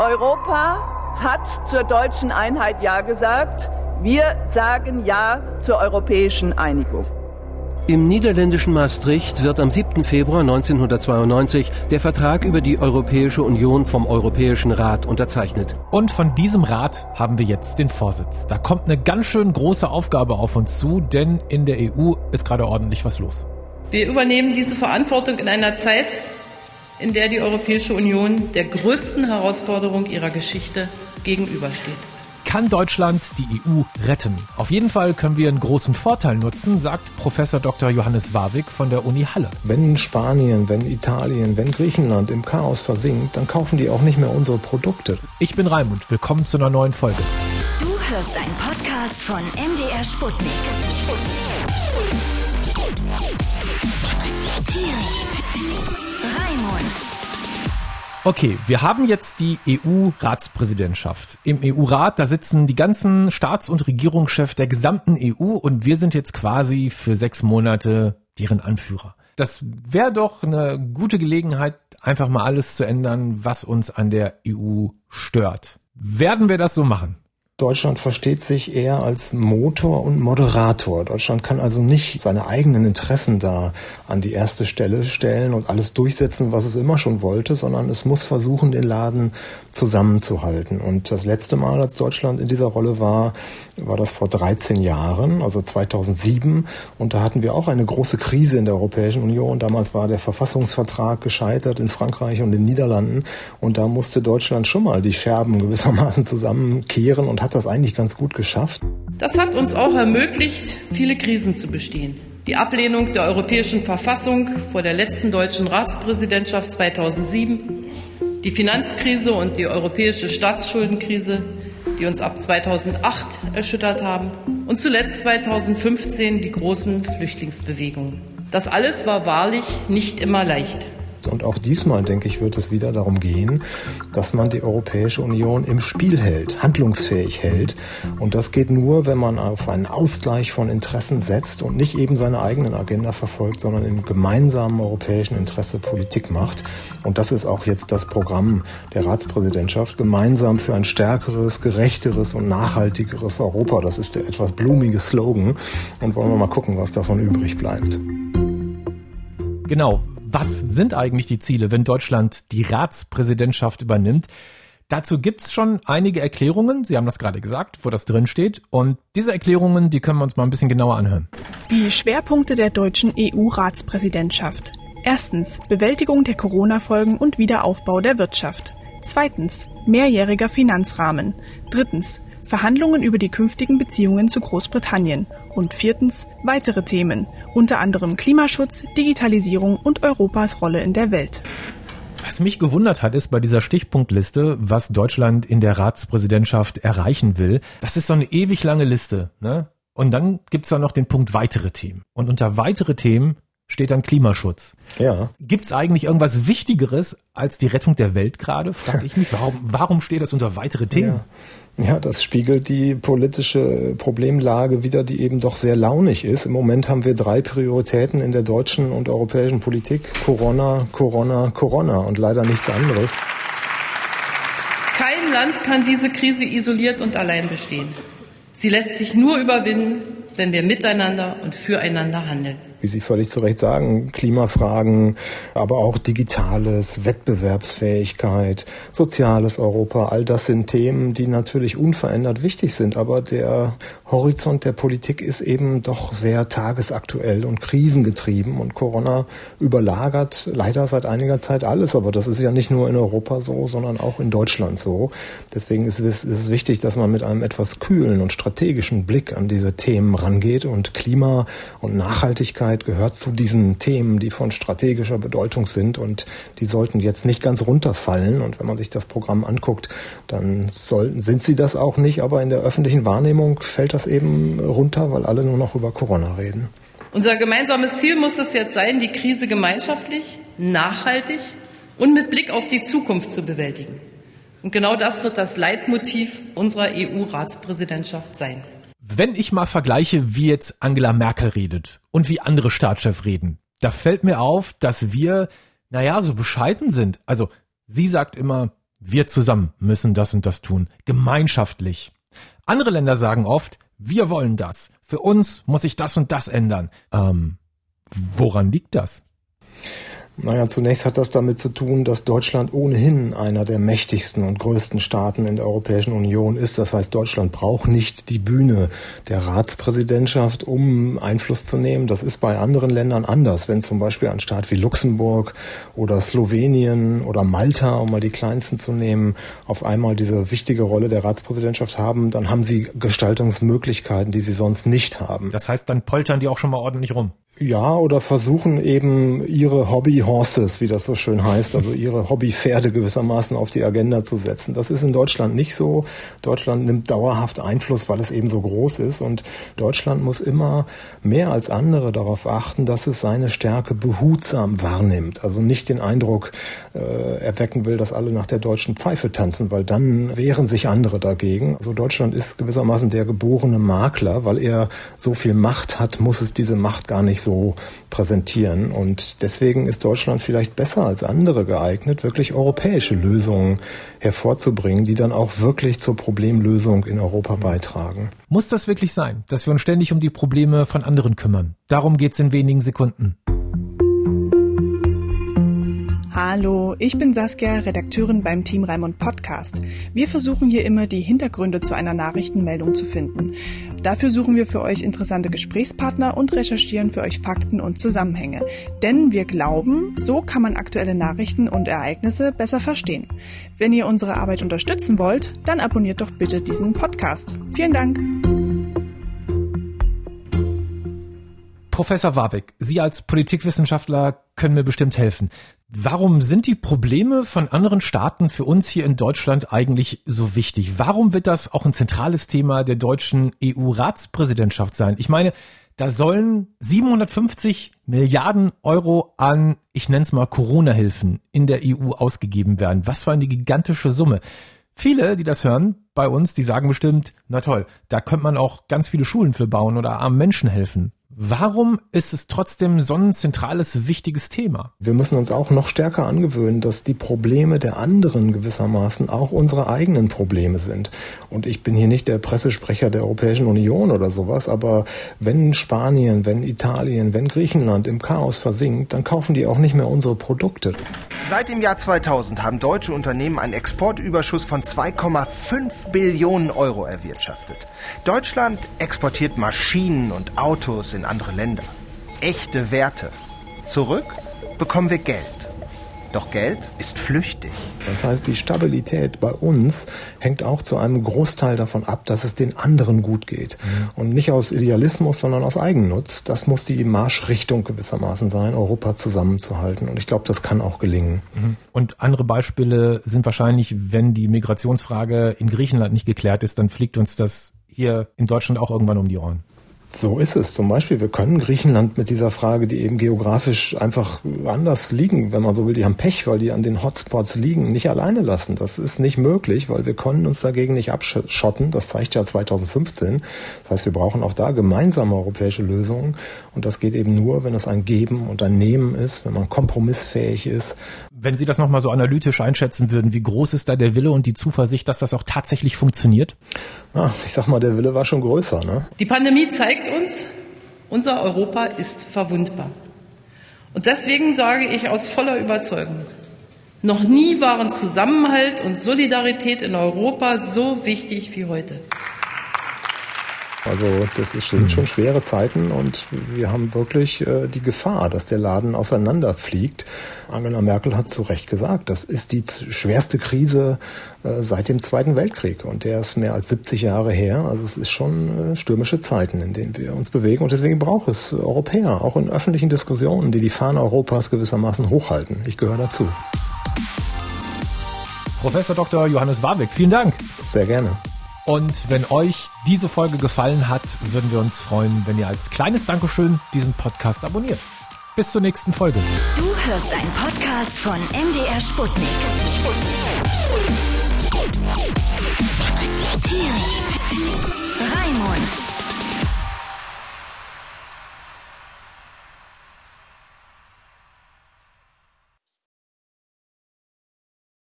Europa hat zur deutschen Einheit Ja gesagt. Wir sagen Ja zur europäischen Einigung. Im niederländischen Maastricht wird am 7. Februar 1992 der Vertrag über die Europäische Union vom Europäischen Rat unterzeichnet. Und von diesem Rat haben wir jetzt den Vorsitz. Da kommt eine ganz schön große Aufgabe auf uns zu, denn in der EU ist gerade ordentlich was los. Wir übernehmen diese Verantwortung in einer Zeit, in der die Europäische Union der größten Herausforderung ihrer Geschichte gegenübersteht. Kann Deutschland die EU retten? Auf jeden Fall können wir einen großen Vorteil nutzen, sagt Professor Dr. Johannes Warwick von der Uni Halle. Wenn Spanien, wenn Italien, wenn Griechenland im Chaos versinkt, dann kaufen die auch nicht mehr unsere Produkte. Ich bin Raimund, willkommen zu einer neuen Folge. Du hörst einen Podcast von MDR Sputnik. Sputnik. Sputnik. Raimund. Okay, wir haben jetzt die EU-Ratspräsidentschaft. Im EU-Rat, da sitzen die ganzen Staats- und Regierungschefs der gesamten EU und wir sind jetzt quasi für sechs Monate deren Anführer. Das wäre doch eine gute Gelegenheit, einfach mal alles zu ändern, was uns an der EU stört. Werden wir das so machen? Deutschland versteht sich eher als Motor und Moderator. Deutschland kann also nicht seine eigenen Interessen da an die erste Stelle stellen und alles durchsetzen, was es immer schon wollte, sondern es muss versuchen, den Laden zusammenzuhalten. Und das letzte Mal, als Deutschland in dieser Rolle war, war das vor 13 Jahren, also 2007. Und da hatten wir auch eine große Krise in der Europäischen Union. Damals war der Verfassungsvertrag gescheitert in Frankreich und den Niederlanden. Und da musste Deutschland schon mal die Scherben gewissermaßen zusammenkehren und hat das eigentlich ganz gut geschafft. Das hat uns auch ermöglicht, viele Krisen zu bestehen. Die Ablehnung der europäischen Verfassung vor der letzten deutschen Ratspräsidentschaft 2007, die Finanzkrise und die europäische Staatsschuldenkrise, die uns ab 2008 erschüttert haben und zuletzt 2015 die großen Flüchtlingsbewegungen. Das alles war wahrlich nicht immer leicht. Und auch diesmal, denke ich, wird es wieder darum gehen, dass man die Europäische Union im Spiel hält, handlungsfähig hält. Und das geht nur, wenn man auf einen Ausgleich von Interessen setzt und nicht eben seine eigenen Agenda verfolgt, sondern im gemeinsamen europäischen Interesse Politik macht. Und das ist auch jetzt das Programm der Ratspräsidentschaft, gemeinsam für ein stärkeres, gerechteres und nachhaltigeres Europa. Das ist der etwas blumige Slogan. Und wollen wir mal gucken, was davon übrig bleibt. Genau, was sind eigentlich die Ziele, wenn Deutschland die Ratspräsidentschaft übernimmt? Dazu gibt's schon einige Erklärungen, Sie haben das gerade gesagt, wo das drin steht. Und diese Erklärungen, die können wir uns mal ein bisschen genauer anhören. Die Schwerpunkte der deutschen EU-Ratspräsidentschaft. Erstens Bewältigung der Corona-Folgen und Wiederaufbau der Wirtschaft. Zweitens mehrjähriger Finanzrahmen. Drittens Verhandlungen über die künftigen Beziehungen zu Großbritannien und viertens weitere Themen, unter anderem Klimaschutz, Digitalisierung und Europas Rolle in der Welt. Was mich gewundert hat, ist bei dieser Stichpunktliste, was Deutschland in der Ratspräsidentschaft erreichen will. Das ist so eine ewig lange Liste. Ne? Und dann gibt's da noch den Punkt weitere Themen. Und unter weitere Themen steht dann Klimaschutz. Ja. Gibt's eigentlich irgendwas Wichtigeres als die Rettung der Welt gerade? Frage ich mich. Warum, warum steht das unter weitere Themen? Ja. Ja, das spiegelt die politische Problemlage wieder, die eben doch sehr launig ist. Im Moment haben wir drei Prioritäten in der deutschen und europäischen Politik. Corona, Corona, Corona und leider nichts anderes. Kein Land kann diese Krise isoliert und allein bestehen. Sie lässt sich nur überwinden, wenn wir miteinander und füreinander handeln wie Sie völlig zu Recht sagen, Klimafragen, aber auch Digitales, Wettbewerbsfähigkeit, soziales Europa, all das sind Themen, die natürlich unverändert wichtig sind, aber der Horizont der Politik ist eben doch sehr tagesaktuell und krisengetrieben und Corona überlagert leider seit einiger Zeit alles, aber das ist ja nicht nur in Europa so, sondern auch in Deutschland so. Deswegen ist es, ist es wichtig, dass man mit einem etwas kühlen und strategischen Blick an diese Themen rangeht und Klima und Nachhaltigkeit Sicherheit gehört zu diesen Themen, die von strategischer Bedeutung sind und die sollten jetzt nicht ganz runterfallen. Und wenn man sich das Programm anguckt, dann sollten, sind sie das auch nicht, aber in der öffentlichen Wahrnehmung fällt das eben runter, weil alle nur noch über Corona reden. Unser gemeinsames Ziel muss es jetzt sein, die Krise gemeinschaftlich, nachhaltig und mit Blick auf die Zukunft zu bewältigen. Und genau das wird das Leitmotiv unserer EU-Ratspräsidentschaft sein. Wenn ich mal vergleiche, wie jetzt Angela Merkel redet und wie andere Staatschefs reden, da fällt mir auf, dass wir, naja, so bescheiden sind. Also sie sagt immer, wir zusammen müssen das und das tun, gemeinschaftlich. Andere Länder sagen oft, wir wollen das, für uns muss sich das und das ändern. Ähm, woran liegt das? Naja, zunächst hat das damit zu tun, dass Deutschland ohnehin einer der mächtigsten und größten Staaten in der Europäischen Union ist. Das heißt, Deutschland braucht nicht die Bühne der Ratspräsidentschaft, um Einfluss zu nehmen. Das ist bei anderen Ländern anders. Wenn zum Beispiel ein Staat wie Luxemburg oder Slowenien oder Malta, um mal die kleinsten zu nehmen, auf einmal diese wichtige Rolle der Ratspräsidentschaft haben, dann haben sie Gestaltungsmöglichkeiten, die sie sonst nicht haben. Das heißt, dann poltern die auch schon mal ordentlich rum. Ja, oder versuchen eben ihre Hobby-Horses, wie das so schön heißt, also ihre Hobby-Pferde gewissermaßen auf die Agenda zu setzen. Das ist in Deutschland nicht so. Deutschland nimmt dauerhaft Einfluss, weil es eben so groß ist. Und Deutschland muss immer mehr als andere darauf achten, dass es seine Stärke behutsam wahrnimmt. Also nicht den Eindruck äh, erwecken will, dass alle nach der deutschen Pfeife tanzen, weil dann wehren sich andere dagegen. Also Deutschland ist gewissermaßen der geborene Makler, weil er so viel Macht hat, muss es diese Macht gar nicht so präsentieren. Und deswegen ist Deutschland vielleicht besser als andere geeignet, wirklich europäische Lösungen hervorzubringen, die dann auch wirklich zur Problemlösung in Europa beitragen. Muss das wirklich sein, dass wir uns ständig um die Probleme von anderen kümmern? Darum geht's in wenigen Sekunden. Hallo, ich bin Saskia, Redakteurin beim Team Raimund Podcast. Wir versuchen hier immer die Hintergründe zu einer Nachrichtenmeldung zu finden. Dafür suchen wir für euch interessante Gesprächspartner und recherchieren für euch Fakten und Zusammenhänge. Denn wir glauben, so kann man aktuelle Nachrichten und Ereignisse besser verstehen. Wenn ihr unsere Arbeit unterstützen wollt, dann abonniert doch bitte diesen Podcast. Vielen Dank. Professor Warwick, Sie als Politikwissenschaftler können mir bestimmt helfen. Warum sind die Probleme von anderen Staaten für uns hier in Deutschland eigentlich so wichtig? Warum wird das auch ein zentrales Thema der deutschen EU-Ratspräsidentschaft sein? Ich meine, da sollen 750 Milliarden Euro an, ich nenne es mal Corona-Hilfen in der EU ausgegeben werden. Was für eine gigantische Summe. Viele, die das hören bei uns, die sagen bestimmt, na toll, da könnte man auch ganz viele Schulen für bauen oder armen Menschen helfen. Warum ist es trotzdem so ein zentrales, wichtiges Thema? Wir müssen uns auch noch stärker angewöhnen, dass die Probleme der anderen gewissermaßen auch unsere eigenen Probleme sind. Und ich bin hier nicht der Pressesprecher der Europäischen Union oder sowas, aber wenn Spanien, wenn Italien, wenn Griechenland im Chaos versinkt, dann kaufen die auch nicht mehr unsere Produkte. Seit dem Jahr 2000 haben deutsche Unternehmen einen Exportüberschuss von 2,5 Billionen Euro erwirtschaftet. Deutschland exportiert Maschinen und Autos in andere Länder. Echte Werte. Zurück bekommen wir Geld. Doch Geld ist flüchtig. Das heißt, die Stabilität bei uns hängt auch zu einem Großteil davon ab, dass es den anderen gut geht. Mhm. Und nicht aus Idealismus, sondern aus Eigennutz. Das muss die Marschrichtung gewissermaßen sein, Europa zusammenzuhalten. Und ich glaube, das kann auch gelingen. Mhm. Und andere Beispiele sind wahrscheinlich, wenn die Migrationsfrage in Griechenland nicht geklärt ist, dann fliegt uns das hier in Deutschland auch irgendwann um die Ohren. So ist es. Zum Beispiel, wir können Griechenland mit dieser Frage, die eben geografisch einfach anders liegen, wenn man so will, die haben Pech, weil die an den Hotspots liegen, nicht alleine lassen. Das ist nicht möglich, weil wir können uns dagegen nicht abschotten. Das zeigt ja 2015. Das heißt, wir brauchen auch da gemeinsame europäische Lösungen. Und das geht eben nur, wenn es ein Geben und ein Nehmen ist, wenn man kompromissfähig ist. Wenn Sie das nochmal so analytisch einschätzen würden, wie groß ist da der Wille und die Zuversicht, dass das auch tatsächlich funktioniert? Ja, ich sag mal, der Wille war schon größer. Ne? Die Pandemie zeigt uns, unser Europa ist verwundbar. Und deswegen sage ich aus voller Überzeugung, noch nie waren Zusammenhalt und Solidarität in Europa so wichtig wie heute. Also das sind schon schwere Zeiten und wir haben wirklich äh, die Gefahr, dass der Laden auseinanderfliegt. Angela Merkel hat zu Recht gesagt, das ist die schwerste Krise äh, seit dem Zweiten Weltkrieg und der ist mehr als 70 Jahre her. Also es ist schon äh, stürmische Zeiten, in denen wir uns bewegen und deswegen braucht es Europäer, auch in öffentlichen Diskussionen, die die Fahne Europas gewissermaßen hochhalten. Ich gehöre dazu. Professor Dr. Johannes Warwick, vielen Dank. Sehr gerne. Und wenn euch diese Folge gefallen hat, würden wir uns freuen, wenn ihr als kleines Dankeschön diesen Podcast abonniert. Bis zur nächsten Folge. Du hörst einen Podcast von MDR Sputnik. Sputnik. Sputnik. Raimund.